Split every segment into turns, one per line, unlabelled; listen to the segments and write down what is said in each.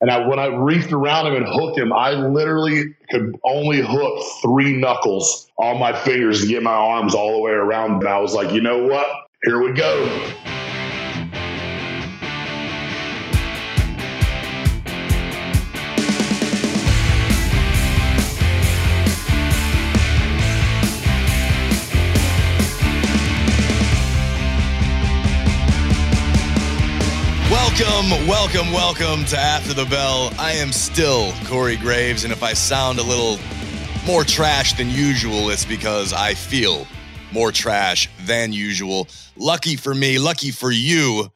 And I, when I reached around him and hooked him, I literally could only hook three knuckles on my fingers to get my arms all the way around. And I was like, you know what? Here we go.
Welcome, welcome, welcome to After the Bell. I am still Corey Graves, and if I sound a little more trash than usual, it's because I feel more trash than usual. Lucky for me, lucky for you,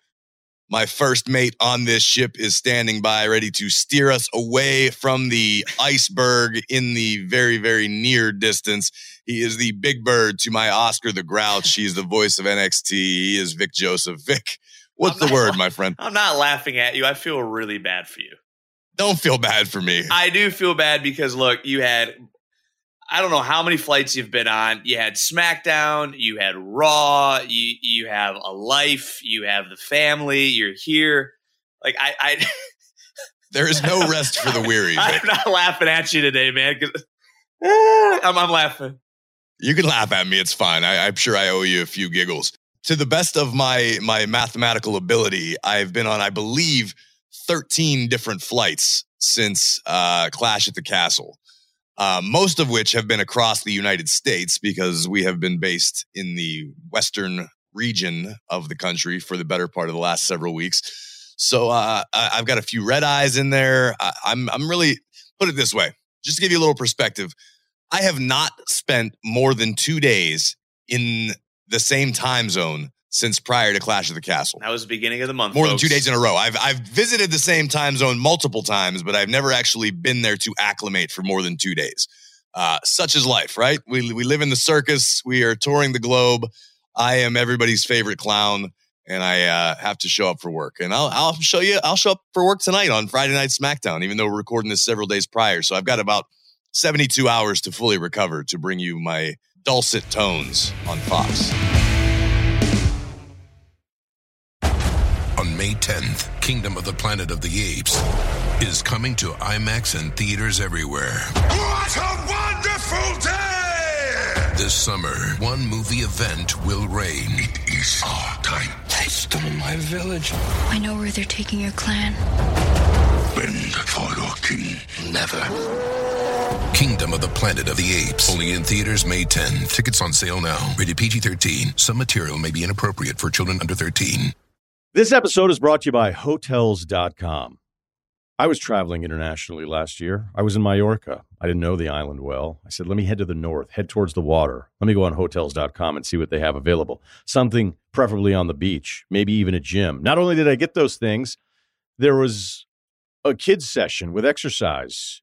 my first mate on this ship is standing by, ready to steer us away from the iceberg in the very, very near distance. He is the big bird to my Oscar the Grouch. He's the voice of NXT. He is Vic Joseph. Vic, What's the word, my friend?
I'm not laughing at you. I feel really bad for you.
Don't feel bad for me.
I do feel bad because look, you had I don't know how many flights you've been on. You had SmackDown, you had Raw, you you have a life, you have the family, you're here. Like I, I
There is no rest for the weary.
I'm not laughing at you today, man. Because I'm, I'm laughing.
You can laugh at me. It's fine. I, I'm sure I owe you a few giggles to the best of my my mathematical ability, I've been on, I believe, 13 different flights since uh, Clash at the Castle. Uh, most of which have been across the United States because we have been based in the western region of the country for the better part of the last several weeks. So uh, I've got a few red eyes in there. I, I'm I'm really put it this way, just to give you a little perspective. I have not spent more than two days in the same time zone since prior to Clash of the Castle.
That was the beginning of the month.
More
folks.
than two days in a row. I've I've visited the same time zone multiple times, but I've never actually been there to acclimate for more than two days. Uh, such is life, right? We we live in the circus. We are touring the globe. I am everybody's favorite clown, and I uh, have to show up for work. And I'll I'll show you. I'll show up for work tonight on Friday Night SmackDown, even though we're recording this several days prior. So I've got about seventy two hours to fully recover to bring you my dulcet tones on Fox.
On May 10th, Kingdom of the Planet of the Apes is coming to IMAX and theaters everywhere.
What a wonderful day!
This summer, one movie event will reign.
It is our time.
They stole my village.
I know where they're taking your clan.
Bend for your king.
Never.
Kingdom of the Planet of the Apes. Only in theaters May 10. Tickets on sale now. Rated PG 13. Some material may be inappropriate for children under 13.
This episode is brought to you by Hotels.com. I was traveling internationally last year. I was in Mallorca. I didn't know the island well. I said, let me head to the north, head towards the water. Let me go on Hotels.com and see what they have available. Something preferably on the beach, maybe even a gym. Not only did I get those things, there was a kids' session with exercise,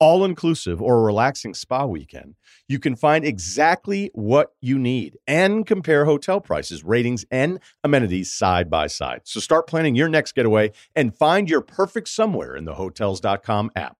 all inclusive or a relaxing spa weekend, you can find exactly what you need and compare hotel prices, ratings, and amenities side by side. So start planning your next getaway and find your perfect somewhere in the hotels.com app.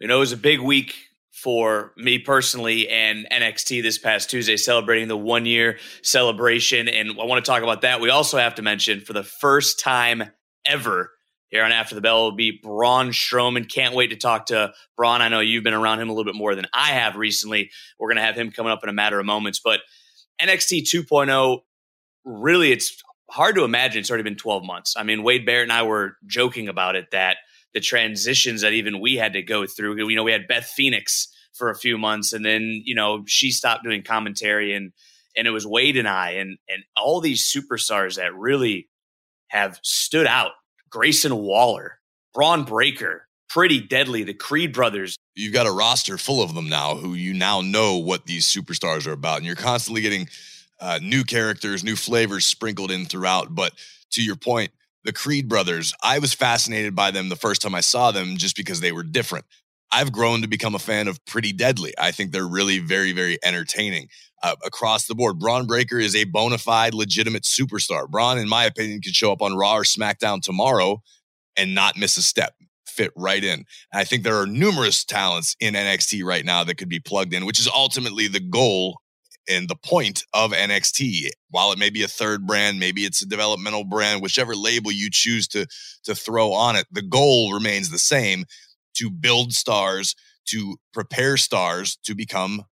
You know, it was a big week for me personally and NXT this past Tuesday, celebrating the one year celebration. And I want to talk about that. We also have to mention for the first time ever here on After the Bell will be Braun Strowman. Can't wait to talk to Braun. I know you've been around him a little bit more than I have recently. We're going to have him coming up in a matter of moments. But NXT 2.0, really, it's hard to imagine it's already been 12 months. I mean, Wade Barrett and I were joking about it that the transitions that even we had to go through. You know, we had Beth Phoenix for a few months, and then you know she stopped doing commentary, and and it was Wade and I, and and all these superstars that really have stood out. Grayson Waller, Bron Breaker, pretty deadly. The Creed brothers.
You've got a roster full of them now who you now know what these superstars are about, and you're constantly getting uh, new characters, new flavors sprinkled in throughout. But to your point, the Creed brothers, I was fascinated by them the first time I saw them just because they were different. I've grown to become a fan of Pretty Deadly. I think they're really very, very entertaining uh, across the board. Bron Breaker is a bona fide, legitimate superstar. Bron, in my opinion, could show up on Raw or SmackDown tomorrow and not miss a step, fit right in. And I think there are numerous talents in NXT right now that could be plugged in, which is ultimately the goal and the point of NXT. While it may be a third brand, maybe it's a developmental brand, whichever label you choose to to throw on it, the goal remains the same to build stars, to prepare stars to become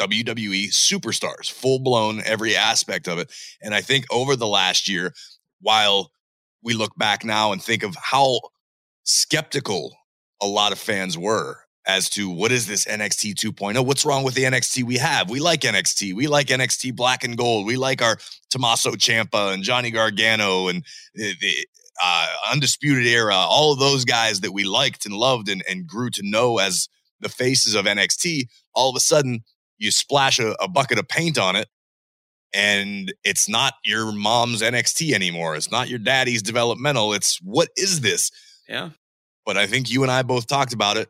WWE superstars, full blown, every aspect of it. And I think over the last year, while we look back now and think of how skeptical a lot of fans were as to what is this NXT 2.0? What's wrong with the NXT we have? We like NXT. We like NXT black and gold. We like our Tommaso Ciampa and Johnny Gargano and the, the uh, Undisputed Era, all of those guys that we liked and loved and, and grew to know as the faces of NXT. All of a sudden, you splash a, a bucket of paint on it and it's not your mom's NXT anymore. It's not your daddy's developmental. It's what is this?
Yeah.
But I think you and I both talked about it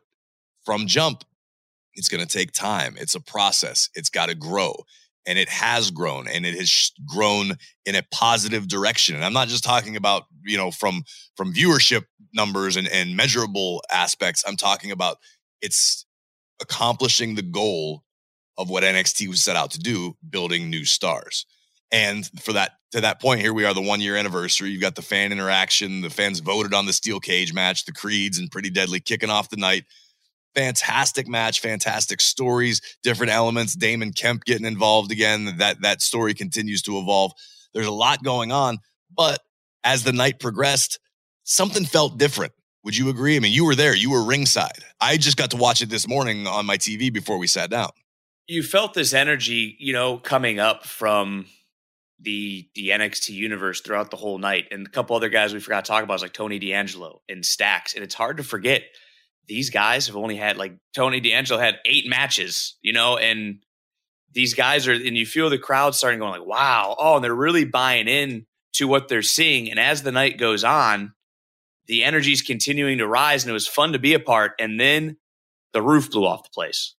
from jump. It's going to take time. It's a process. It's got to grow. And it has grown and it has grown in a positive direction. And I'm not just talking about, you know, from from viewership numbers and, and measurable aspects. I'm talking about it's accomplishing the goal of what NXT was set out to do, building new stars. And for that to that point, here we are, the one year anniversary. You've got the fan interaction. The fans voted on the steel cage match, the creeds, and pretty deadly kicking off the night. Fantastic match, fantastic stories, different elements. Damon Kemp getting involved again. That that story continues to evolve. There's a lot going on, but as the night progressed, something felt different. Would you agree? I mean, you were there, you were ringside. I just got to watch it this morning on my TV before we sat down.
You felt this energy, you know, coming up from the the NXT universe throughout the whole night. And a couple other guys we forgot to talk about is like Tony D'Angelo and Stacks. And it's hard to forget these guys have only had like Tony D'Angelo had eight matches, you know, and these guys are and you feel the crowd starting going like, wow, oh, and they're really buying in to what they're seeing. And as the night goes on, the energy is continuing to rise and it was fun to be a part. And then the roof blew off the place.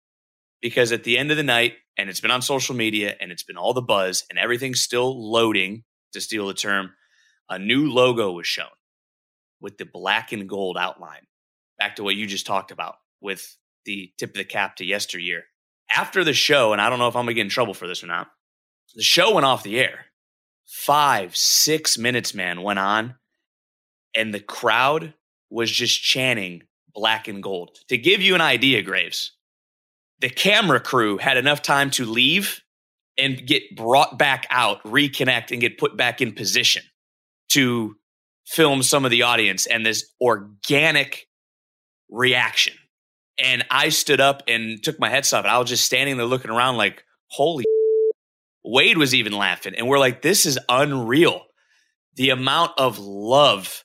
Because at the end of the night, and it's been on social media and it's been all the buzz and everything's still loading, to steal the term, a new logo was shown with the black and gold outline. Back to what you just talked about with the tip of the cap to yesteryear. After the show, and I don't know if I'm gonna get in trouble for this or not, the show went off the air. Five, six minutes, man, went on, and the crowd was just chanting black and gold. To give you an idea, Graves, the camera crew had enough time to leave and get brought back out, reconnect, and get put back in position to film some of the audience and this organic reaction. And I stood up and took my headset off, and I was just standing there looking around like, holy. Wade was even laughing, and we're like, this is unreal. The amount of love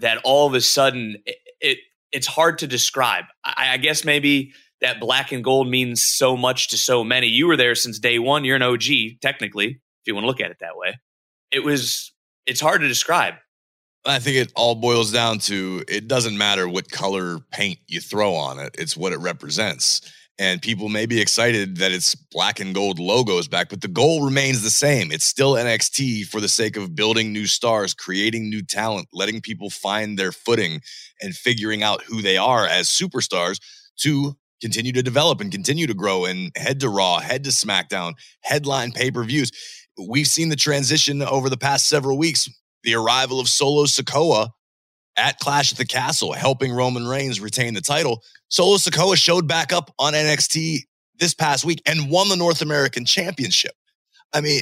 that all of a sudden it, it it's hard to describe. I, I guess maybe that black and gold means so much to so many. You were there since day one. You're an OG, technically, if you want to look at it that way. It was, it's hard to describe.
I think it all boils down to it doesn't matter what color paint you throw on it, it's what it represents. And people may be excited that it's black and gold logos back, but the goal remains the same. It's still NXT for the sake of building new stars, creating new talent, letting people find their footing and figuring out who they are as superstars to continue to develop and continue to grow and head to Raw, head to SmackDown, headline pay per views. We've seen the transition over the past several weeks. The arrival of Solo Sikoa at Clash at the Castle, helping Roman Reigns retain the title. Solo Sikoa showed back up on NXT this past week and won the North American Championship. I mean,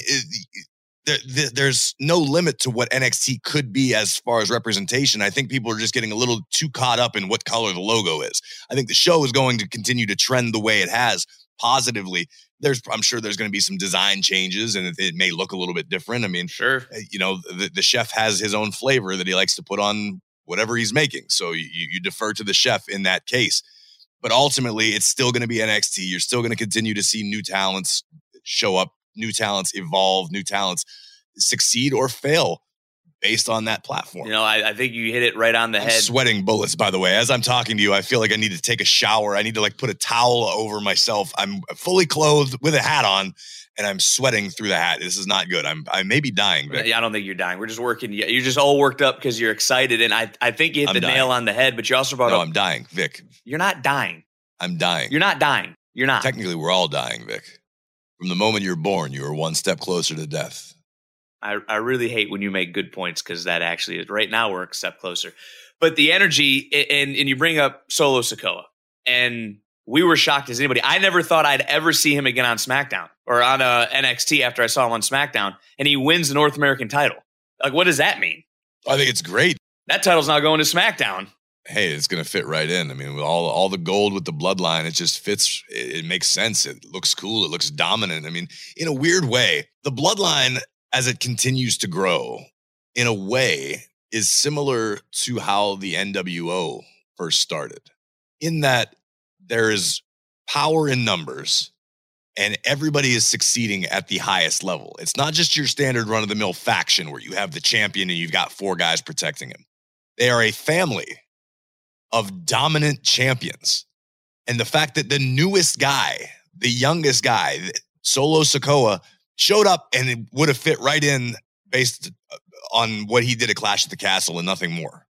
there, there, there's no limit to what NXT could be as far as representation. I think people are just getting a little too caught up in what color the logo is. I think the show is going to continue to trend the way it has positively. There's, I'm sure there's going to be some design changes and it, it, may look a little bit different. I mean,
sure,
eh, you know, the, the chef has his own flavor that he likes to put on whatever he's making. So you, you defer to the chef in that case. But ultimately, it's still going to be NXT. You're still going to continue to see new talents show up new talents evolve, new talents succeed or fail. Based on that platform.
You know, I, I think you hit it right on the
I'm
head.
sweating bullets, by the way. As I'm talking to you, I feel like I need to take a shower. I need to like put a towel over myself. I'm fully clothed with a hat on, and I'm sweating through the hat. This is not good. I'm I may be dying, Vic.
Yeah, I don't think you're dying. We're just working. You're just all worked up because you're excited, and I, I think you hit
I'm
the
dying.
nail on the head. But you also brought
No,
up
I'm dying, Vic.
you're not dying.
I'm dying.
You're not dying. You're not.
Technically, we're all dying, Vic. From the moment you're born, you are one step closer to death.
I, I really hate when you make good points because that actually is right now we're a step closer. But the energy and and you bring up Solo Sikoa and we were shocked as anybody. I never thought I'd ever see him again on SmackDown or on uh, NXT after I saw him on SmackDown, and he wins the North American title. Like, what does that mean?
I think it's great.
That title's not going to SmackDown.
Hey, it's gonna fit right in. I mean, with all all the gold with the bloodline, it just fits. It, it makes sense. It looks cool. It looks dominant. I mean, in a weird way, the bloodline as it continues to grow, in a way, is similar to how the NWO first started. In that there is power in numbers, and everybody is succeeding at the highest level. It's not just your standard run of the mill faction where you have the champion and you've got four guys protecting him. They are a family of dominant champions. And the fact that the newest guy, the youngest guy, Solo Sikoa, showed up and it would have fit right in based uh, on what he did at Clash at the Castle and nothing more.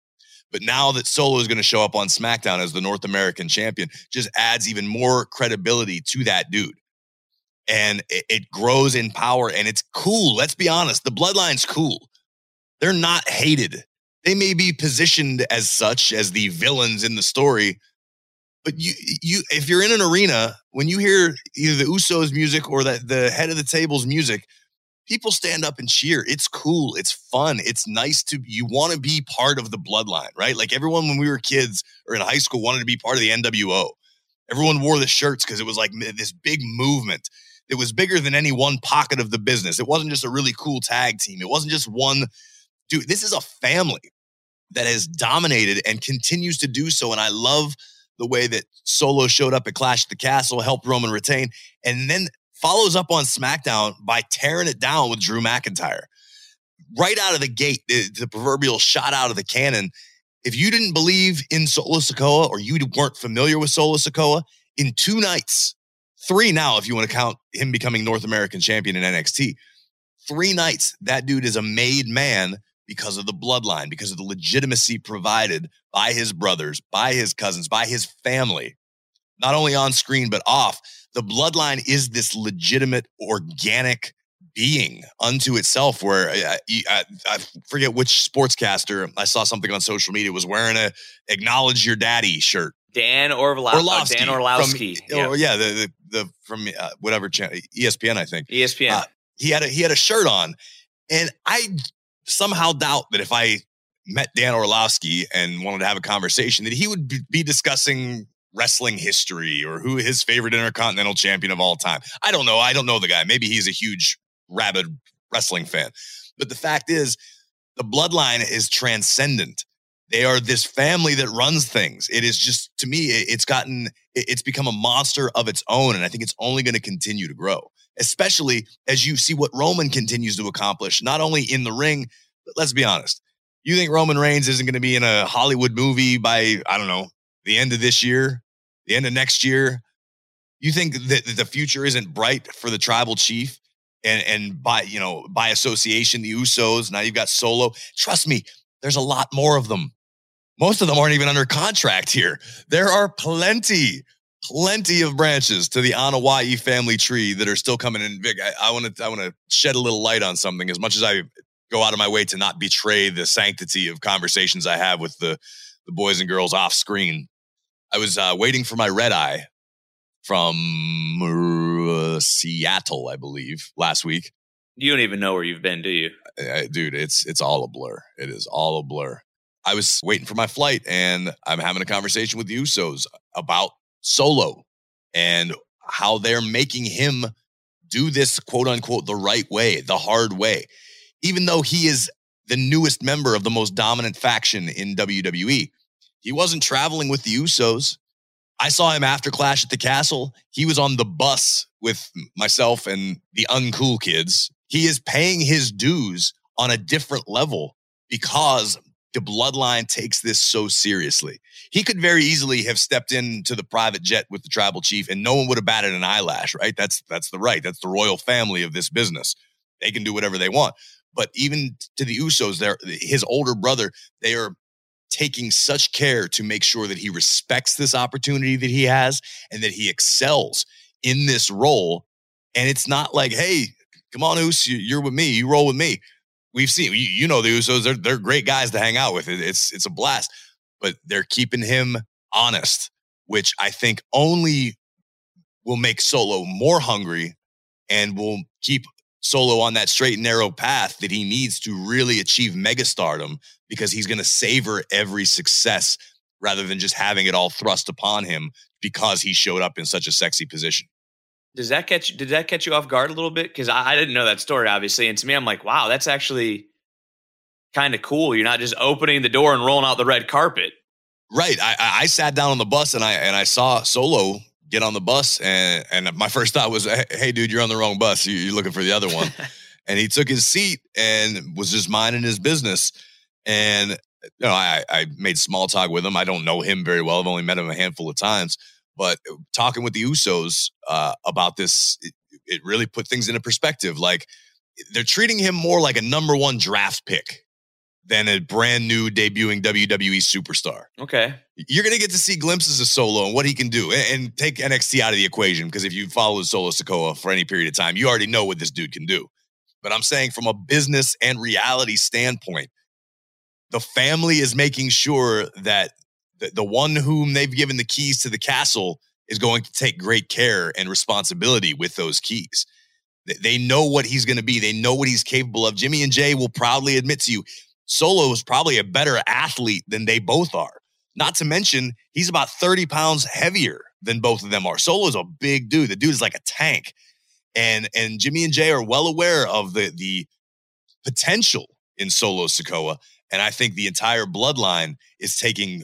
But now that Solo is going to show up on SmackDown as the North American champion, just adds even more credibility to that dude. And it, it grows in power and it's cool. Let's be honest. The bloodline's cool. They're not hated. They may be positioned as such as the villains in the story, but you you if you're in an arena when you hear either the Usos music or that the head of the table's music, people stand up and cheer. It's cool. It's fun. It's nice to you want to be part of the bloodline, right? Like everyone when we were kids or in high school wanted to be part of the NWO. Everyone wore the shirts because it was like this big movement. It was bigger than any one pocket of the business. It wasn't just a really cool tag team. It wasn't just one dude. This is a family that has dominated and continues to do so. And I love the way that Solo showed up at Clash at the Castle, helped Roman retain, and then follows up on SmackDown by tearing it down with Drew McIntyre. Right out of the gate, the, the proverbial shot out of the cannon. If you didn't believe in Solo Sikoa or you weren't familiar with Solo Sikoa, in two nights, three now, if you want to count him becoming North American champion in NXT, three nights, that dude is a made man because of the bloodline, because of the legitimacy provided by his brothers, by his cousins, by his family, not only on screen, but off. The bloodline is this legitimate, organic being unto itself. Where I, I, I forget which sportscaster I saw something on social media was wearing a "Acknowledge Your Daddy" shirt.
Dan Orla-
Orlovsky.
Dan Orlowski.
From,
yeah.
oh, yeah, the, the, the from uh, whatever channel, ESPN, I think.
ESPN.
Uh, he had a he had a shirt on, and I somehow doubt that if I met Dan Orlovsky and wanted to have a conversation, that he would be- discussing wrestling history or who his favorite intercontinental champion of all time. I don't know. I don't know the guy. Maybe he's a huge rabid wrestling fan. But the fact is, the bloodline is transcendent. They are this family that runs things. It is just to me, it's gotten, it's become a monster of its own, and I think it's only going to continue to grow. Especially as you see what Roman continues to accomplish, not only in the ring, but let's be honest. You think Roman Reigns isn't going to be in a Hollywood movie by I don't know the end of this year, the end of next year? You think that the future isn't bright for the tribal chief? and and by you know by association the usos now you've got solo trust me there's a lot more of them most of them aren't even under contract here there are plenty plenty of branches to the Anoa'i family tree that are still coming in big i want to i want to shed a little light on something as much as i go out of my way to not betray the sanctity of conversations i have with the the boys and girls off screen i was uh, waiting for my red eye from uh, Seattle, I believe, last week.
you don't even know where you've been, do you?
Uh, dude, it's it's all a blur. It is all a blur. I was waiting for my flight, and I'm having a conversation with the Usos about Solo and how they're making him do this quote unquote the right way, the hard way, even though he is the newest member of the most dominant faction in WWE. He wasn't traveling with the Usos. I saw him after Clash at the Castle. He was on the bus with myself and the uncool kids. He is paying his dues on a different level because the bloodline takes this so seriously. He could very easily have stepped into the private jet with the tribal chief and no one would have batted an eyelash, right? That's that's the right. That's the royal family of this business. They can do whatever they want. But even to the Usos, there his older brother, they are taking such care to make sure that he respects this opportunity that he has and that he excels in this role. And it's not like, hey, come on, Us, you're with me, you roll with me we've seen you, you know the Usos they're they're great guys to hang out with. It, it's it's a blast, but they're keeping him honest, which I think only will make Solo more hungry and will keep Solo on that straight and narrow path that he needs to really achieve megastardom because he's going to savor every success rather than just having it all thrust upon him because he showed up in such a sexy position.
Does that catch? Did that catch you off guard a little bit? Because I, I, didn't know that story, obviously, and to me, I'm like, wow, that's actually kind of cool. You're not just opening the door and rolling out the red carpet.
Right. I, I sat down on the bus and I and I saw Solo get on the bus, and and my first thought was, hey, dude, you're on the wrong bus. You're looking for the other one. and he took his seat and was just minding his business. And you know, I, I made small talk with him. I don't know him very well. I've only met him a handful of times but uh, talking with the Usos uh, about this, it, it really put things into perspective. Like they're treating him more like a number one draft pick than a brand new debuting WWE superstar.
Okay.
You're going to get to see glimpses of Solo and what he can do and, and take NXT out of the equation because if you follow Solo Sikoa for any period of time, you already know what this dude can do. But I'm saying from a business and reality standpoint, the family is making sure that the, the one whom they've given the keys to the castle is going to take great care and responsibility with those keys. They know what he's going to be. They know what he's capable of. Jimmy and Jay will proudly admit to you, Solo is probably a better athlete than they both are. Not to mention, he's about 30 pounds heavier than both of them are. Solo is a big dude. The dude is like a tank. And and Jimmy and Jay are well aware of the the potential in Solo Sikoa. And I think the entire bloodline is taking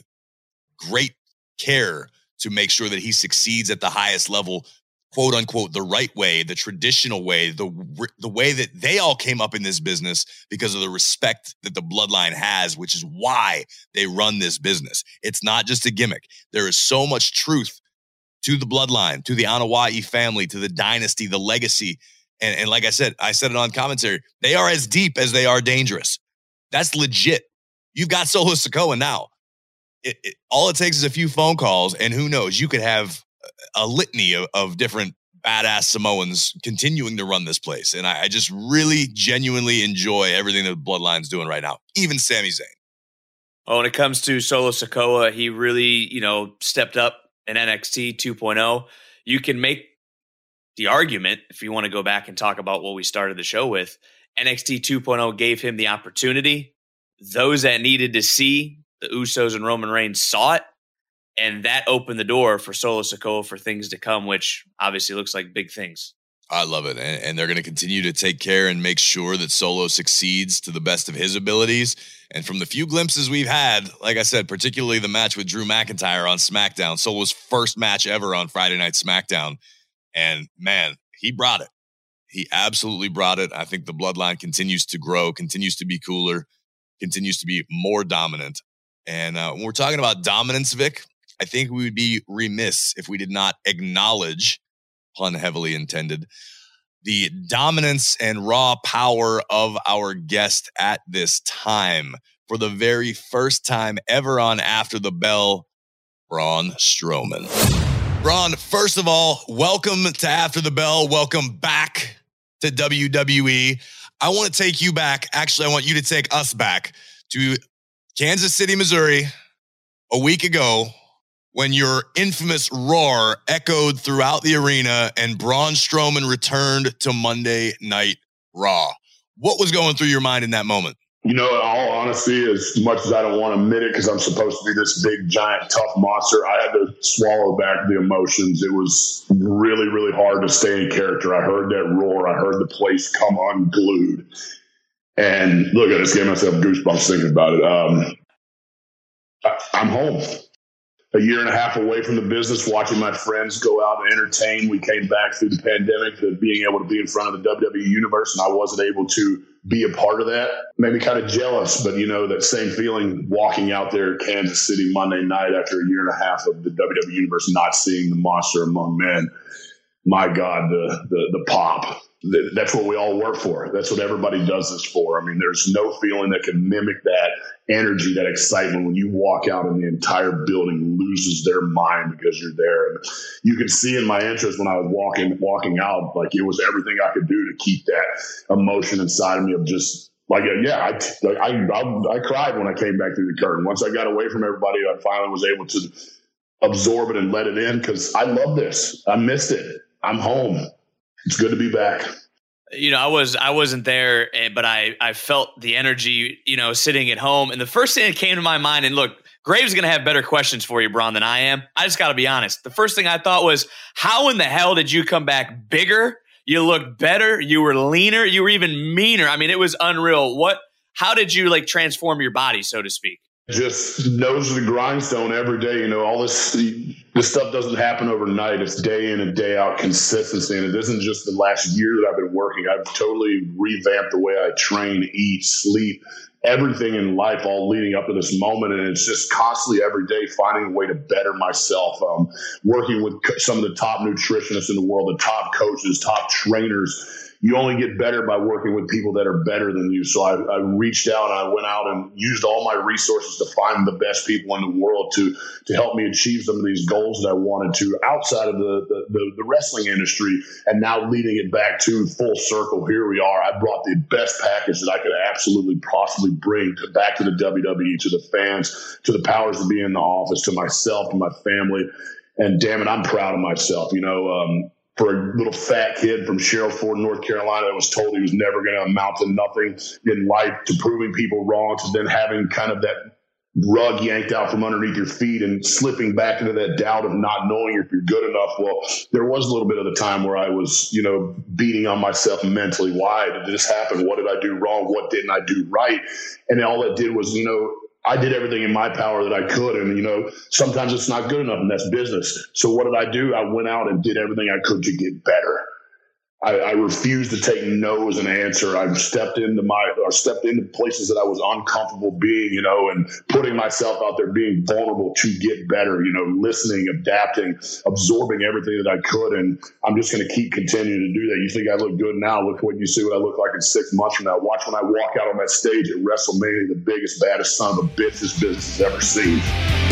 great care to make sure that he succeeds at the highest level quote unquote the right way the traditional way the the way that they all came up in this business because of the respect that the bloodline has which is why they run this business. It's not just a gimmick. There is so much truth to the bloodline to the Anoa'i family to the dynasty the legacy. And, and like I said I said it on commentary they are as deep as they are dangerous. That's legit. You've got Solo Sikoa now it, it, all it takes is a few phone calls, and who knows, you could have a litany of, of different badass Samoans continuing to run this place. And I, I, just really genuinely enjoy everything that Bloodline's doing right now, even Sami Zayn.
Oh, when it comes to Solo Sikoa, he really, you know, stepped up in NXT 2.0. You can make the argument, if you want to go back and talk about what we started the show with, NXT 2.0 gave him the opportunity. Those that needed to see the Usos and Roman Reigns saw it, and that opened the door for Solo Sikoa for things to come, which obviously looks like big things.
I love it. And, and they're going to continue to take care and make sure that Solo succeeds to the best of his abilities. And from the few glimpses we've had, like I said, particularly the match with Drew McIntyre on SmackDown, Solo's first match ever on Friday Night SmackDown. And man, he brought it. He absolutely brought it. I think the bloodline continues to grow, continues to be cooler, continues to be more dominant. And uh, when we're talking about dominance, Vic, I think we would be remiss if we did not acknowledge, pun heavily intended, the dominance and raw power of our guest at this time. For the very first time ever on After the Bell, Braun Strowman. Braun, first of all, welcome to After the Bell. Welcome back to WWE. I want to take you back. Actually, I want you to take us back to Kansas City, Missouri, a week ago, when your infamous roar echoed throughout the arena and Braun Strowman returned to Monday Night Raw. What was going through your mind in that moment?
You know, in all honesty, as much as I don't want to admit it because I'm supposed to be this big, giant, tough monster, I had to swallow back the emotions. It was really, really hard to stay in character. I heard that roar, I heard the place come unglued. And look, I just gave myself goosebumps thinking about it. Um, I, I'm home. A year and a half away from the business, watching my friends go out and entertain. We came back through the pandemic to being able to be in front of the WWE universe, and I wasn't able to be a part of that. Maybe kind of jealous, but you know, that same feeling walking out there at Kansas City Monday night after a year and a half of the WWE Universe not seeing the monster among men. My God, the, the, the pop that's what we all work for. That's what everybody does this for. I mean, there's no feeling that can mimic that energy, that excitement when you walk out and the entire building loses their mind because you're there. And you can see in my interest when I was walking walking out, like it was everything I could do to keep that emotion inside of me of just like yeah, I, I, I I cried when I came back through the curtain. Once I got away from everybody, I finally was able to absorb it and let it in because I love this. I missed it. I'm home. It's good to be back.
You know, I was I wasn't there, eh, but I I felt the energy. You know, sitting at home, and the first thing that came to my mind, and look, Graves is going to have better questions for you, Braun, than I am. I just got to be honest. The first thing I thought was, how in the hell did you come back bigger? You looked better. You were leaner. You were even meaner. I mean, it was unreal. What? How did you like transform your body, so to speak?
Just nose to the grindstone every day. You know, all this this stuff doesn't happen overnight. It's day in and day out consistency, and it isn't just the last year that I've been working. I've totally revamped the way I train, eat, sleep, everything in life, all leading up to this moment. And it's just constantly every day finding a way to better myself. Um, working with some of the top nutritionists in the world, the top coaches, top trainers you only get better by working with people that are better than you. So I, I, reached out I went out and used all my resources to find the best people in the world to to help me achieve some of these goals that I wanted to outside of the the, the, the wrestling industry. And now leading it back to full circle, here we are. I brought the best package that I could absolutely possibly bring to, back to the WWE, to the fans, to the powers to be in the office, to myself, to my family. And damn it, I'm proud of myself. You know, um, for a little fat kid from Sherrills Ford, North Carolina, that was told he was never going to amount to nothing in life, to proving people wrong, to then having kind of that rug yanked out from underneath your feet and slipping back into that doubt of not knowing if you're good enough. Well, there was a little bit of the time where I was, you know, beating on myself mentally. Why did this happen? What did I do wrong? What didn't I do right? And all that did was, you know, I did everything in my power that I could. And, you know, sometimes it's not good enough and that's business. So what did I do? I went out and did everything I could to get better. I, I refused to take no as an answer. I've stepped into my or stepped into places that I was uncomfortable being, you know, and putting myself out there, being vulnerable to get better, you know, listening, adapting, absorbing everything that I could. And I'm just going to keep continuing to do that. You think I look good now? Look what you see what I look like in six months from now. Watch when I walk out on that stage at WrestleMania, the biggest, baddest son of a bitch this business has ever seen.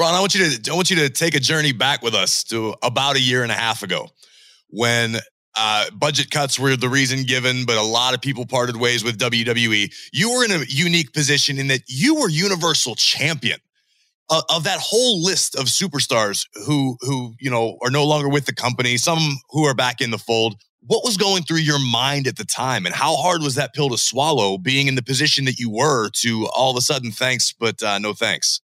Braun, I want you to I want you to take a journey back with us to about a year and a half ago when uh, budget cuts were the reason given, but a lot of people parted ways with WWE. You were in a unique position in that you were Universal Champion of, of that whole list of superstars who who you know are no longer with the company. Some who are back in the fold. What was going through your mind at the time, and how hard was that pill to swallow? Being in the position that you were, to all of a sudden, thanks, but uh, no thanks.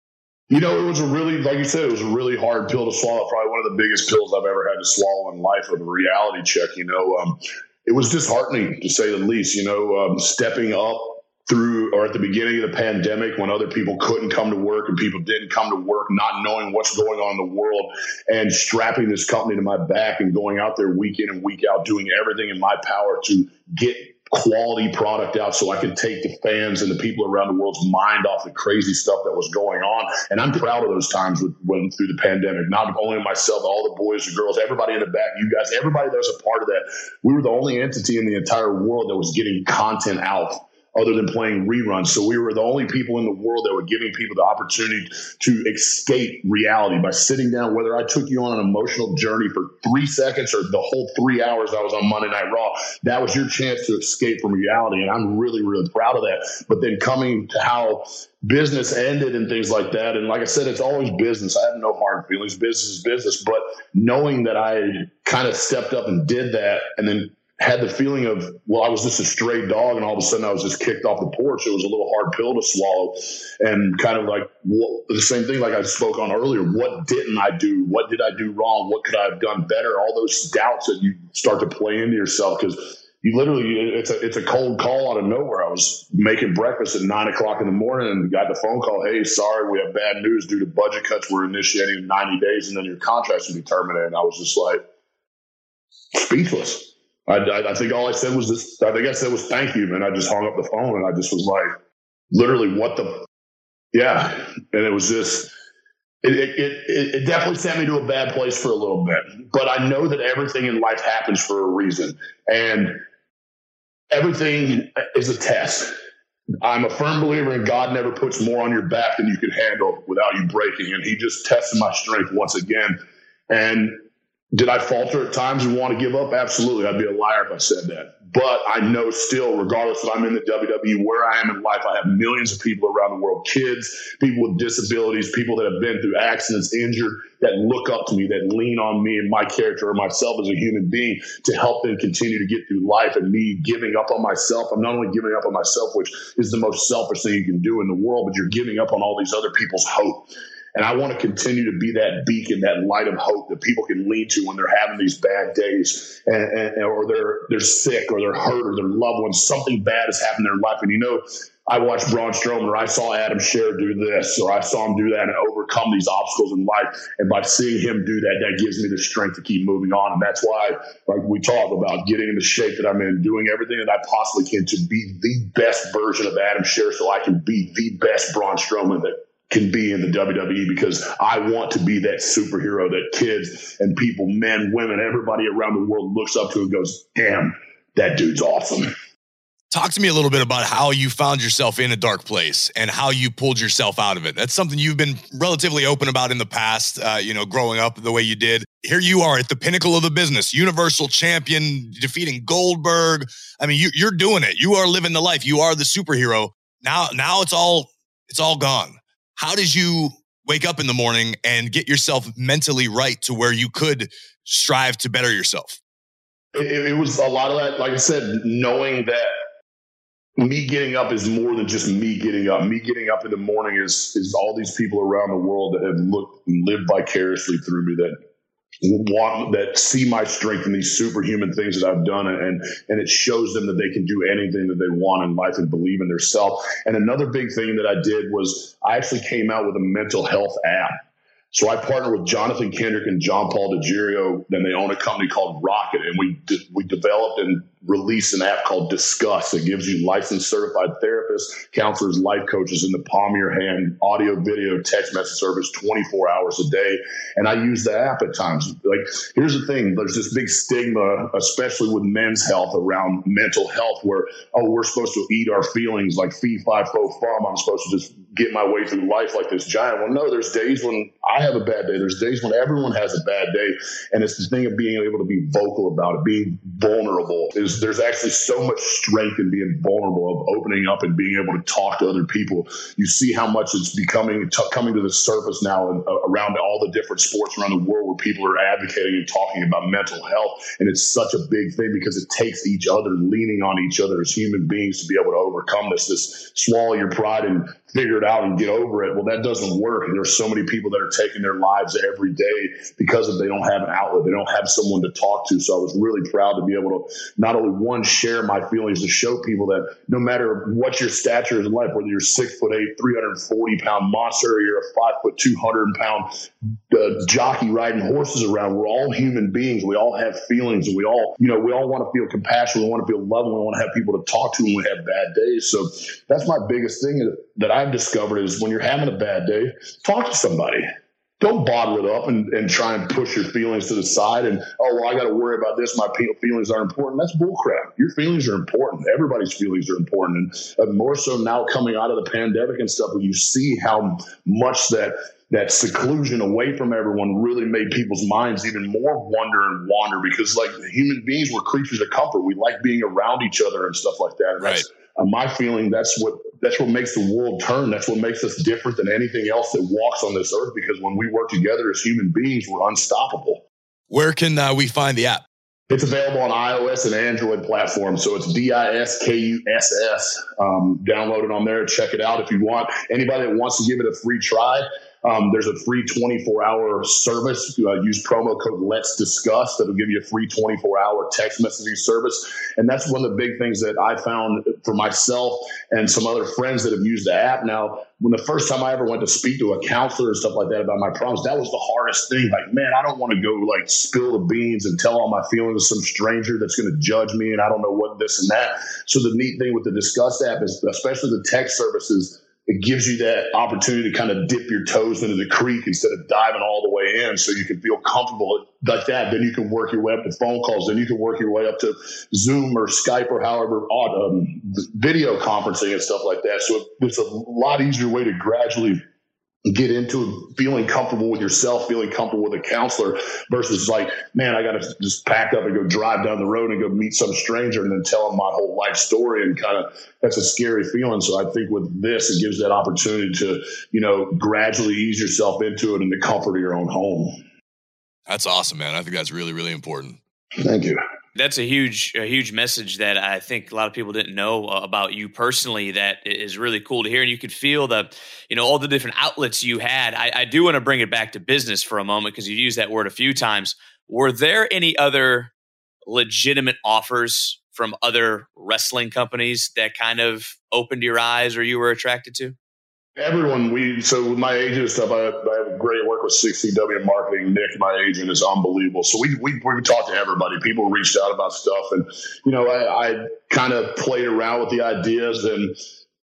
You know, it was a really, like you said, it was a really hard pill to swallow. Probably one of the biggest pills I've ever had to swallow in life of a reality check. You know, um, it was disheartening to say the least. You know, um, stepping up through or at the beginning of the pandemic when other people couldn't come to work and people didn't come to work, not knowing what's going on in the world, and strapping this company to my back and going out there week in and week out, doing everything in my power to get quality product out so I could take the fans and the people around the world's mind off the crazy stuff that was going on. And I'm proud of those times with, when through the pandemic, not only myself, all the boys and girls, everybody in the back, you guys, everybody that was a part of that. We were the only entity in the entire world that was getting content out other than playing reruns. So we were the only people in the world that were giving people the opportunity to escape reality by sitting down, whether I took you on an emotional journey for three seconds or the whole three hours I was on Monday Night Raw, that was your chance to escape from reality. And I'm really, really proud of that. But then coming to how business ended and things like that. And like I said, it's always business. I have no hard feelings. Business is business. But knowing that I kind of stepped up and did that and then had the feeling of, well, I was just a stray dog, and all of a sudden I was just kicked off the porch. It was a little hard pill to swallow, and kind of like what, the same thing like I spoke on earlier. What didn't I do? What did I do wrong? What could I have done better? All those doubts that you start to play into yourself because you literally it's a it's a cold call out of nowhere. I was making breakfast at nine o'clock in the morning and got the phone call. Hey, sorry, we have bad news due to budget cuts. We're initiating ninety days, and then your contract's to be terminated. And I was just like speechless. I, I, I, think all I said was this. I think I said was thank you, and I just hung up the phone, and I just was like, literally, what the, yeah, and it was just. It, it, it, it definitely sent me to a bad place for a little bit, but I know that everything in life happens for a reason, and everything is a test. I'm a firm believer in God never puts more on your back than you can handle without you breaking, and He just tested my strength once again. And did I falter at times and want to give up? Absolutely. I'd be a liar if I said that. But I know still, regardless that I'm in the WWE, where I am in life, I have millions of people around the world kids, people with disabilities, people that have been through accidents, injured, that look up to me, that lean on me and my character or myself as a human being to help them continue to get through life. And me giving up on myself, I'm not only giving up on myself, which is the most selfish thing you can do in the world, but you're giving up on all these other people's hope. And I want to continue to be that beacon, that light of hope that people can lean to when they're having these bad days, and, and, or they're they're sick, or they're hurt, or their loved ones. Something bad has happened in their life, and you know, I watched Braun Strowman, or I saw Adam Scherr do this, or I saw him do that and overcome these obstacles in life. And by seeing him do that, that gives me the strength to keep moving on. And that's why, like we talk about, getting in the shape that I'm in, doing everything that I possibly can to be the best version of Adam Scherr, so I can be the best Braun Strowman that can be in the WWE because I want to be that superhero that kids and people, men, women, everybody around the world looks up to and goes, damn, that dude's awesome.
Talk to me a little bit about how you found yourself in a dark place and how you pulled yourself out of it. That's something you've been relatively open about in the past, uh, you know, growing up the way you did. Here you are at the pinnacle of the business, Universal Champion, defeating Goldberg. I mean, you, you're doing it. You are living the life. You are the superhero. Now, now it's all it's all gone how did you wake up in the morning and get yourself mentally right to where you could strive to better yourself?
It, it, was a lot of that, like I said, knowing that me getting up is more than just me getting up. Me getting up in the morning is is all these people around the world that have looked and lived vicariously through me that want that see my strength in these superhuman things that I've done and and it shows them that they can do anything that they want in life and believe in their self. And another big thing that I did was I actually came out with a mental health app. So I partnered with Jonathan Kendrick and John Paul DeJoria. Then they own a company called ROKiT, and we we developed and released an app called Diskuss that gives you licensed certified therapists, counselors, life coaches in the palm of your hand, audio, video, text message service, 24 hours a day. And I use the app at times. Like, here's the thing: there's this big stigma, especially with men's health, around mental health, where oh, we're supposed to eat our feelings like fee, fi, fo, fum. I'm supposed to just get my way through life like this giant. Well, no, there's days when I have a bad day. There's days when everyone has a bad day. And it's the thing of being able to be vocal about it, being vulnerable. Is there's actually so much strength in being vulnerable, of opening up and being able to talk to other people. You see how much it's becoming t- coming to the surface now and, uh, around all the different sports around the world where people are advocating and talking about mental health. And it's such a big thing because it takes each other leaning on each other as human beings to be able to overcome this. This swallow your pride and figure it out and get over it. Well, that doesn't work. And there's so many people that are taking their lives every day because of they don't have an outlet. They don't have someone to talk to. So I was really proud to be able to not one share my feelings to show people that no matter what your stature is in life, whether you're six foot eight, 340 pound monster, or you're a five foot, 200 pound uh, jockey riding horses around, we're all human beings. We all have feelings and we all, you know, we all want to feel compassion. We want to feel loved. We want to have people to talk to when we have bad days. So that's my biggest thing that I've discovered is when you're having a bad day, talk to somebody. Don't bottle it up and, and try and push your feelings to the side and oh well I got to worry about this. My feelings are important. That's bullcrap. Your feelings are important. Everybody's feelings are important. And uh, more so now coming out of the pandemic and stuff where you see how much that that seclusion away from everyone really made people's minds even more wonder and wander because like human beings were creatures of comfort. We like being around each other and stuff like that. And
right.
that's my feeling that's what that's what makes the world turn. That's what makes us different than anything else that walks on this earth. Because when we work together as human beings, we're unstoppable.
Where can uh, we find the app?
It's available on iOS and Android platforms. So it's D I S K U S S. Um, download it on there. Check it out if you want. Anybody that wants to give it a free try, um, there's a free 24 hour service. Uh, use promo code Let's Diskuss. That'll give you a free 24 hour text messaging service. And that's one of the big things that I found for myself and some other friends that have used the app. Now, when the first time I ever went to speak to a counselor and stuff like that about my problems, that was the hardest thing. Like, man, I don't want to go like spill the beans and tell all my feelings to some stranger that's going to judge me and I don't know what this and that. So the neat thing with the Diskuss app is, especially the text services it gives you that opportunity to kind of dip your toes into the creek instead of diving all the way in so you can feel comfortable like that. Then you can work your way up to phone calls. Then you can work your way up to Zoom or Skype or however um, video conferencing and stuff like that. So it's a lot easier way to gradually get into feeling comfortable with yourself, feeling comfortable with a counselor versus like, man, I got to just pack up and go drive down the road and go meet some stranger and then tell them my whole life story. And kind of that's a scary feeling. So I think with this, it gives that opportunity to, you know, gradually ease yourself into it in the comfort of your own home.
That's awesome, man. I think that's really, really important.
Thank you
that's a huge a huge message that I think a lot of people didn't know uh, about you personally that is really cool to hear. And you could feel the you know all the different outlets you had. I, I do want to bring it back to business for a moment because you used that word a few times. Were there any other legitimate offers from other wrestling companies that kind of opened your eyes or you were attracted to
Everyone, we so with my agent and stuff, I, I have great work with 60w marketing. Nick, my agent, is unbelievable. So we we we talked to everybody. People reached out about stuff, and you know, I, I kind of played around with the ideas, and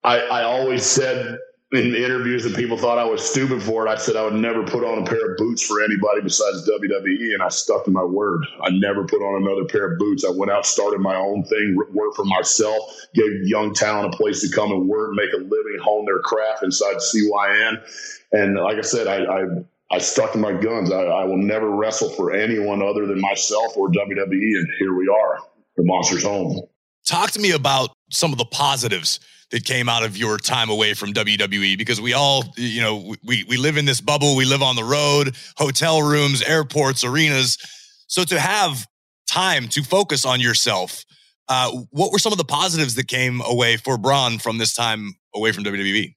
I, I always said in interviews that people thought I was stupid for it. I said I would never put on a pair of boots for anybody besides WWE, and I stuck to my word. I never put on another pair of boots. I went out, started my own thing, worked for myself, gave young talent a place to come and work, make a living, hone their craft inside CYN. And like I said, I, I I stuck to my guns. I, I, will never wrestle for anyone other than myself or WWE. And here we are, the monster's home.
Talk to me about some of the positives that came out of your time away from WWE because we all, you know, we we live in this bubble, we live on the road, hotel rooms, airports, arenas. So to have time to focus on yourself, uh, what were some of the positives that came away for Braun from this time away from WWE?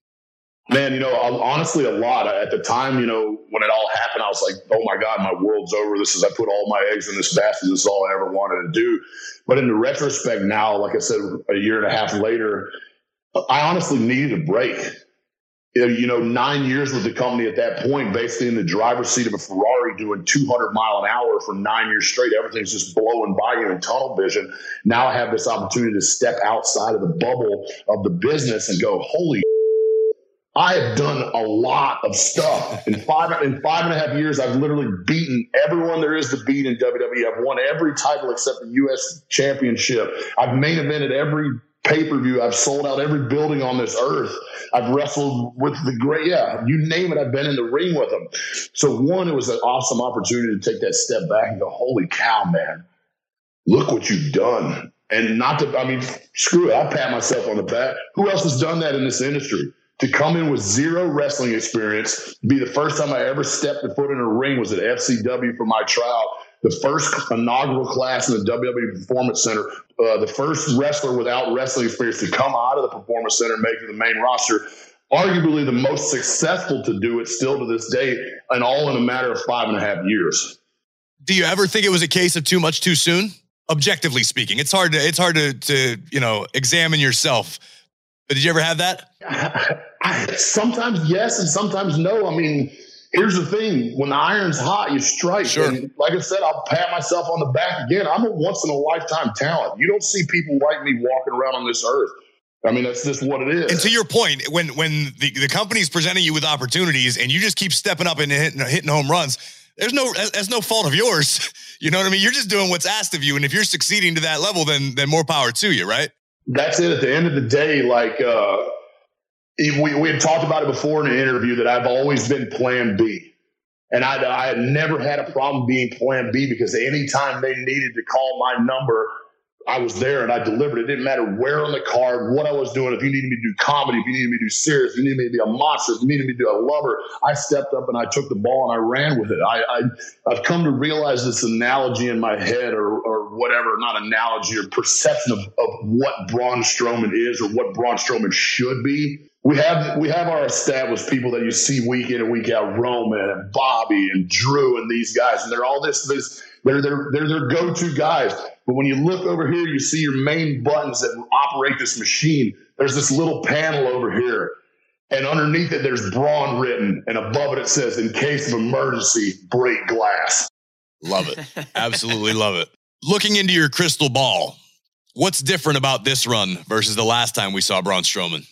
Man, you know, honestly, a lot. At the time, you know, when it all happened, I was like, "Oh my God, my world's over. This is I put all my eggs in this basket. This is all I ever wanted to do." But in the retrospect, now, like I said, a year and a half later, I honestly needed a break. You know, nine years with the company at that point, basically in the driver's seat of a Ferrari doing 200 mile an hour for nine years straight. Everything's just blowing by you in tunnel vision. Now I have this opportunity to step outside of the bubble of the business and go, holy I have done a lot of stuff in five in five and a half years. I've literally beaten everyone there is to beat in WWE. I've won every title except the U.S. Championship. I've main evented every pay per view. I've sold out every building on this earth. I've wrestled with the great, yeah, you name it. I've been in the ring with them. So, one, it was an awesome opportunity to take that step back and go, holy cow, man, look what you've done. And not to, I mean, screw it. I pat myself on the back. Who else has done that in this industry? To come in with zero wrestling experience, be the first time I ever stepped a foot in a ring was at FCW for my trial the first inaugural class in the WWE Performance Center, uh, the first wrestler without wrestling experience to come out of the Performance Center and make it the main roster. Arguably the most successful to do it still to this day, and all in a matter of five and a half years.
Do you ever think it was a case of too much too soon? Objectively speaking, it's hard to it's hard to to you know examine yourself. But did you ever have that?
I, sometimes yes, and sometimes no. I mean, here's the thing when the iron's hot, you strike. Sure. And like I said, I'll pat myself on the back again. I'm a once in a lifetime talent. You don't see people like me walking around on this earth. I mean, that's just what it is.
And to your point, when when the, the company's presenting you with opportunities and you just keep stepping up and hitting, hitting home runs, there's no that's no fault of yours. You know what I mean? You're just doing what's asked of you, and if you're succeeding to that level, then then more power to you, right?
That's it. At the end of the day, like uh, we we had talked about it before in an interview that I've always been Plan B. And I, I had never had a problem being plan B because anytime they needed to call my number, I was there and I delivered. It didn't matter where on the card, what I was doing. If you needed me to do comedy, if you needed me to do serious, if you needed me to be a monster, if you needed me to do a lover, I stepped up and I took the ball and I ran with it. I, I have come to realize this analogy in my head or or whatever, not analogy or perception of, of what Braun Strowman is or what Braun Strowman should be. We have we have our established people that you see week in and week out, Roman and Bobby and Drew and these guys, and they're all this this they're they're they're their go-to guys. But when you look over here, you see your main buttons that operate this machine. There's this little panel over here. And underneath it, there's Braun written. And above it, it says, in case of emergency, break glass.
Love it. Absolutely love it. Looking into your crystal ball, what's different about this run versus the last time we saw Braun Strowman?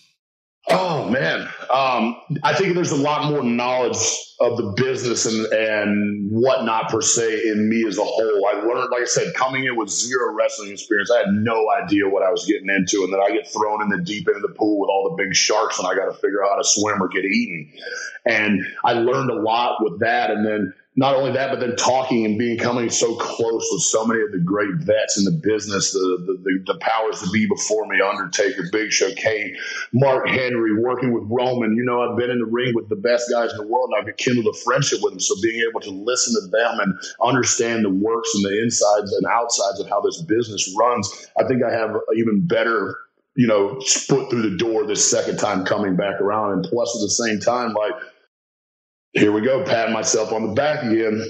Oh man, um, I think there's a lot more knowledge of the business and and whatnot per se in me as a whole. I learned, like I said, coming in with zero wrestling experience, I had no idea what I was getting into, and then I get thrown in the deep end of the pool with all the big sharks, and I got to figure out how to swim or get eaten. And I learned a lot with that, and then not only that, but then talking and becoming so close with so many of the great vets in the business, the, the, the, the powers to be before me, Undertaker, Big Show, Kane, Mark Henry, working with Roman. You know, I've been in the ring with the best guys in the world and I've kindled a friendship with them. So being able to listen to them and understand the works and the insides and outsides of how this business runs, I think I have even better you know, foot through the door this second time coming back around. And plus, at the same time, like here we go, patting myself on the back again.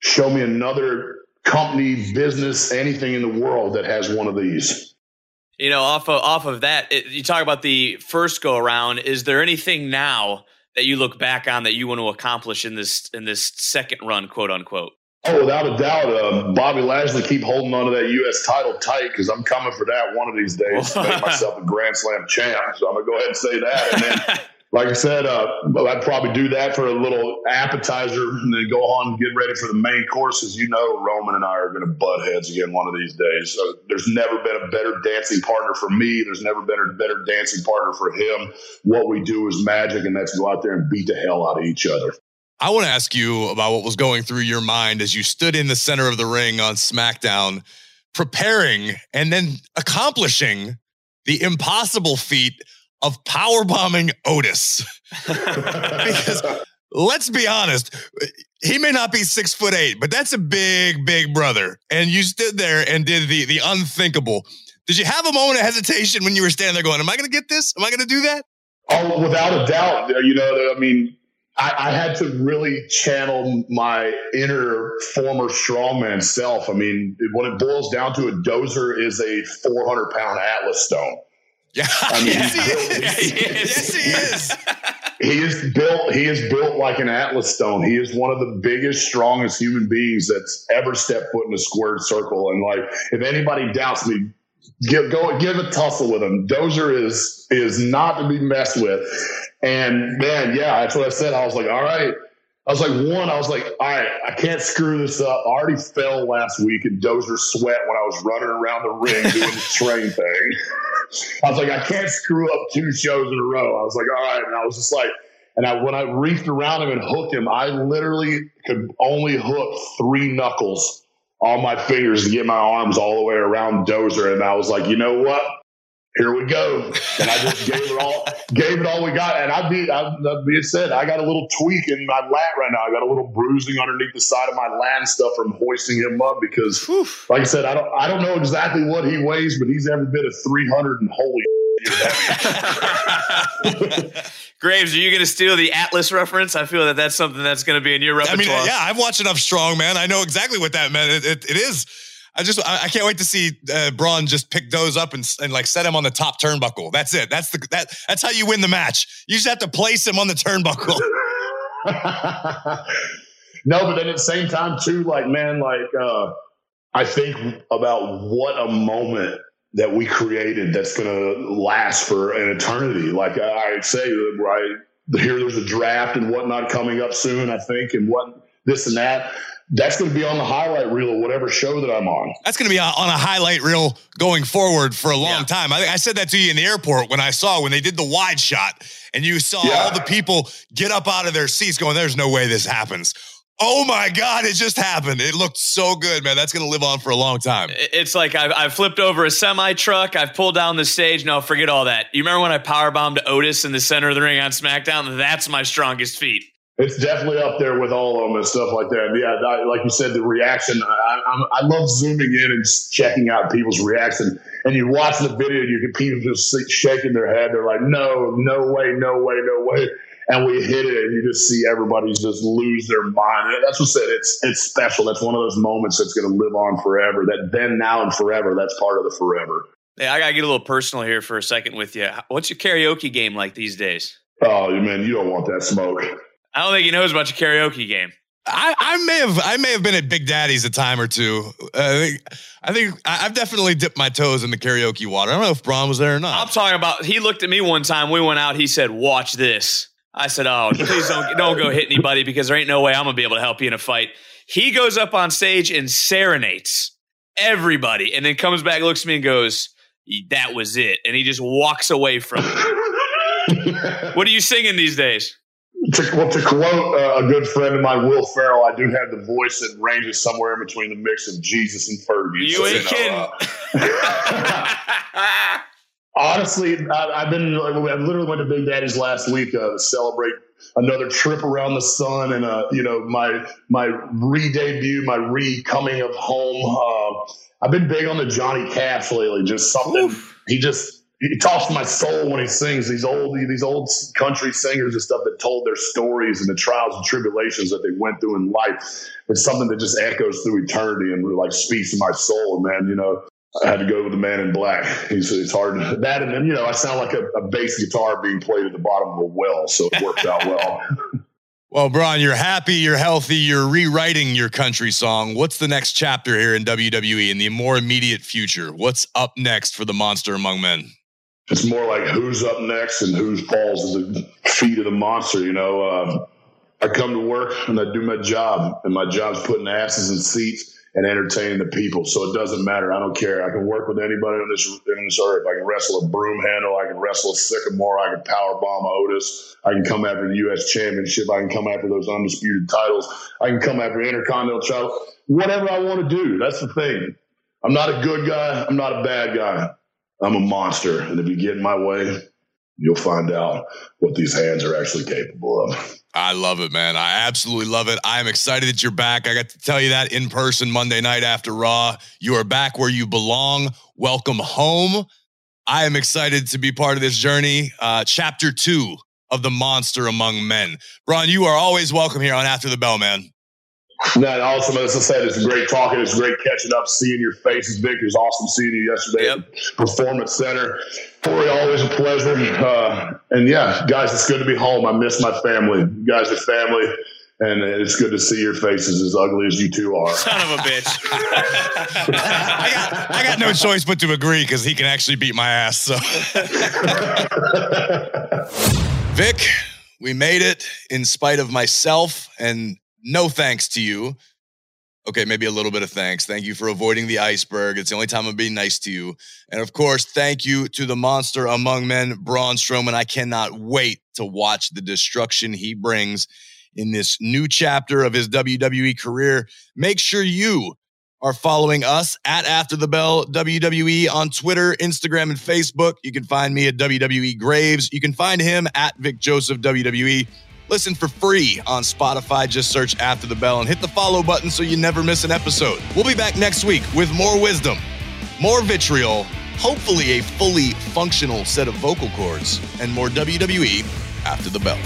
Show me another company, business, anything in the world that has one of these.
You know, off of, off of that, it, you talk about the first go around. Is there anything now that you look back on that you want to accomplish in this in this second run, quote unquote?
Oh, without a doubt, uh, Bobby Lashley keep holding on to that U.S. title tight because I'm coming for that one of these days to make myself a Grand Slam champ. So I'm gonna go ahead and say that, and then like I said, uh, I'd probably do that for a little appetizer and then go on and get ready for the main course. As you know, Roman and I are going to butt heads again one of these days. So there's never been a better dancing partner for me. There's never been a better dancing partner for him. What we do is magic, and that's go out there and beat the hell out of each other.
I want to ask you about what was going through your mind as you stood in the center of the ring on SmackDown, preparing and then accomplishing the impossible feat of power bombing Otis. because let's be honest, he may not be six foot eight, but that's a big, big brother. And you stood there and did the the unthinkable. Did you have a moment of hesitation when you were standing there going, Am I gonna get this? Am I gonna do that?
Oh, without a doubt. Uh, you know, I mean, I, I, had to really channel my inner former strongman self. I mean, when it boils down to it, Dozer is a 400 pound Atlas stone.
Yeah, I mean, yes, he is. yes, he is.
he is built. He is built like an Atlas stone. He is one of the biggest, strongest human beings that's ever stepped foot in a squared circle. And like, if anybody doubts me, give go give a tussle with him. Dozer is is not to be messed with. And man, yeah, that's what I said. I was like, all right. I was like, one, I was like, all right, I can't screw this up. I already fell last week in Dozer sweat when I was running around the ring doing the train thing. I was like, I can't screw up two shows in a row. I was like, all right. And I was just like, and I, when I reached around him and hooked him, I literally could only hook three knuckles on my fingers to get my arms all the way around Dozer. And I was like, you know what? Here we go. And I just gave it all, gave it all we got. And I be, I, that being said, I got a little tweak in my lat right now. I got a little bruising underneath the side of my lat and stuff from hoisting him up because, Whew. like I said, I don't, I don't know exactly what he weighs, but he's every bit of 300 and holy.
Graves, are you going to steal the Atlas reference? I feel that that's something that's going to be in your repertoire.
I mean, yeah, I've watched enough Strong Man. I know exactly what that meant. It, it, it is I just I, I can't wait to see uh, Braun just pick those up and, and like set him on the top turnbuckle. That's it. That's the that that's how you win the match. You just have to place him on the turnbuckle.
no, but then at the same time too, like man, like uh, I think about what a moment that we created that's going to last for an eternity. Like I, I say, right here, there's a draft and whatnot coming up soon, I think, and what this and that. That's going to be on the highlight reel of whatever show that I'm on.
That's going to be on a highlight reel going forward for a long yeah. time. I, I said that to you in the airport when I saw when they did the wide shot and you saw yeah. all the people get up out of their seats going, there's no way this happens. Oh my God, it just happened. It looked so good, man. That's going to live on for a long time.
It's like I've, I've flipped over a semi truck. I've pulled down the stage. No, forget all that. You remember when I power bombed Otis in the center of the ring on SmackDown? That's my strongest feat.
It's definitely up there with all of them and stuff like that. Yeah, like you said, the reaction. I, I, I love zooming in and checking out people's reaction. And you watch the video, you can people just shaking their head. They're like, "No, no way, no way, no way." and we hit it, and you just see everybody just lose their mind. That's what I said. It's it's special. That's one of those moments that's going to live on forever. That then, now, and forever. That's part of the forever.
Hey, I gotta get a little personal here for a second with you. What's your karaoke game like these days?
Oh man, you don't want that smoke.
I don't think he knows about your karaoke game.
I, I may have I may have been at Big Daddy's a time or two. I think I think I've definitely dipped my toes in the karaoke water. I don't know if Braun was there or not.
I'm talking about. He looked at me one time. We went out. He said, "Watch this." I said, "Oh, please don't don't go hit anybody because there ain't no way I'm gonna be able to help you in a fight." He goes up on stage and serenades everybody, and then comes back, looks at me, and goes, "That was it," and he just walks away from it. what are you singing these days?
To, well, to quote uh, a good friend of mine, Will Ferrell, I do have the voice that ranges somewhere in between the mix of Jesus and Fergie.
You so, ain't you know, kidding.
Uh, Honestly, I, have been. I literally went to Big Daddy's last week uh, to celebrate another trip around the sun and uh, you know my my re-debut, my re-coming of home. Uh, I've been big on the Johnny Cash lately. Just something Oof. he just he talks to my soul when he sings. These old these old country singers and stuff that told their stories and the trials and tribulations that they went through in life. It's something that just echoes through eternity and like speaks to my soul. And man, you know, I had to go with the man in black. He's it's hard that and then you know I sound like a, a bass guitar being played at the bottom of a well, so it worked out well.
Well, Braun, you're happy, you're healthy, you're rewriting your country song. What's the next chapter here in WWE in the more immediate future? What's up next for the monster among men?
It's more like who's up next and who's falls at the feet of the monster. You know, uh, I come to work and I do my job, and my job's putting asses in seats and entertaining the people. So it doesn't matter. I don't care. I can work with anybody on this on this earth. I can wrestle a broom handle. I can wrestle a sycamore. I can power bomb Otis. I can come after the U.S. Championship. I can come after those undisputed titles. I can come after Intercontinental title. Whatever I want to do. That's the thing. I'm not a good guy. I'm not a bad guy. I'm a monster. And if you get in my way, you'll find out what these hands are actually capable of.
I love it, man. I absolutely love it. I'm excited that you're back. I got to tell you that in person Monday night after Raw. You are back where you belong. Welcome home. I am excited to be part of this journey. Uh, chapter two of the monster among men. Braun, you are always welcome here on After the Bell, man.
No, awesome. As I said, it's great talking. It's great catching up, seeing your faces, Vic. It was awesome seeing you yesterday yep. at Performance Center. Corey, always a pleasure. Uh, and yeah, guys, it's good to be home. I miss my family. You guys are family. And it's good to see your faces as ugly as you two are.
Son of a bitch.
I, got, I got no choice but to agree because he can actually beat my ass. So, Vic, we made it in spite of myself and no thanks to you. Okay, maybe a little bit of thanks. Thank you for avoiding the iceberg. It's the only time I'm being nice to you. And of course, thank you to the monster among men, Braun Strowman. I cannot wait to watch the destruction he brings in this new chapter of his WWE career. Make sure you are following us at After the Bell WWE on Twitter, Instagram, and Facebook. You can find me at WWE Graves. You can find him at Vic Joseph WWE. Listen for free on Spotify. Just search After the Bell and hit the follow button so you never miss an episode. We'll be back next week with more wisdom, more vitriol, hopefully a fully functional set of vocal cords, and more WWE After the Bell.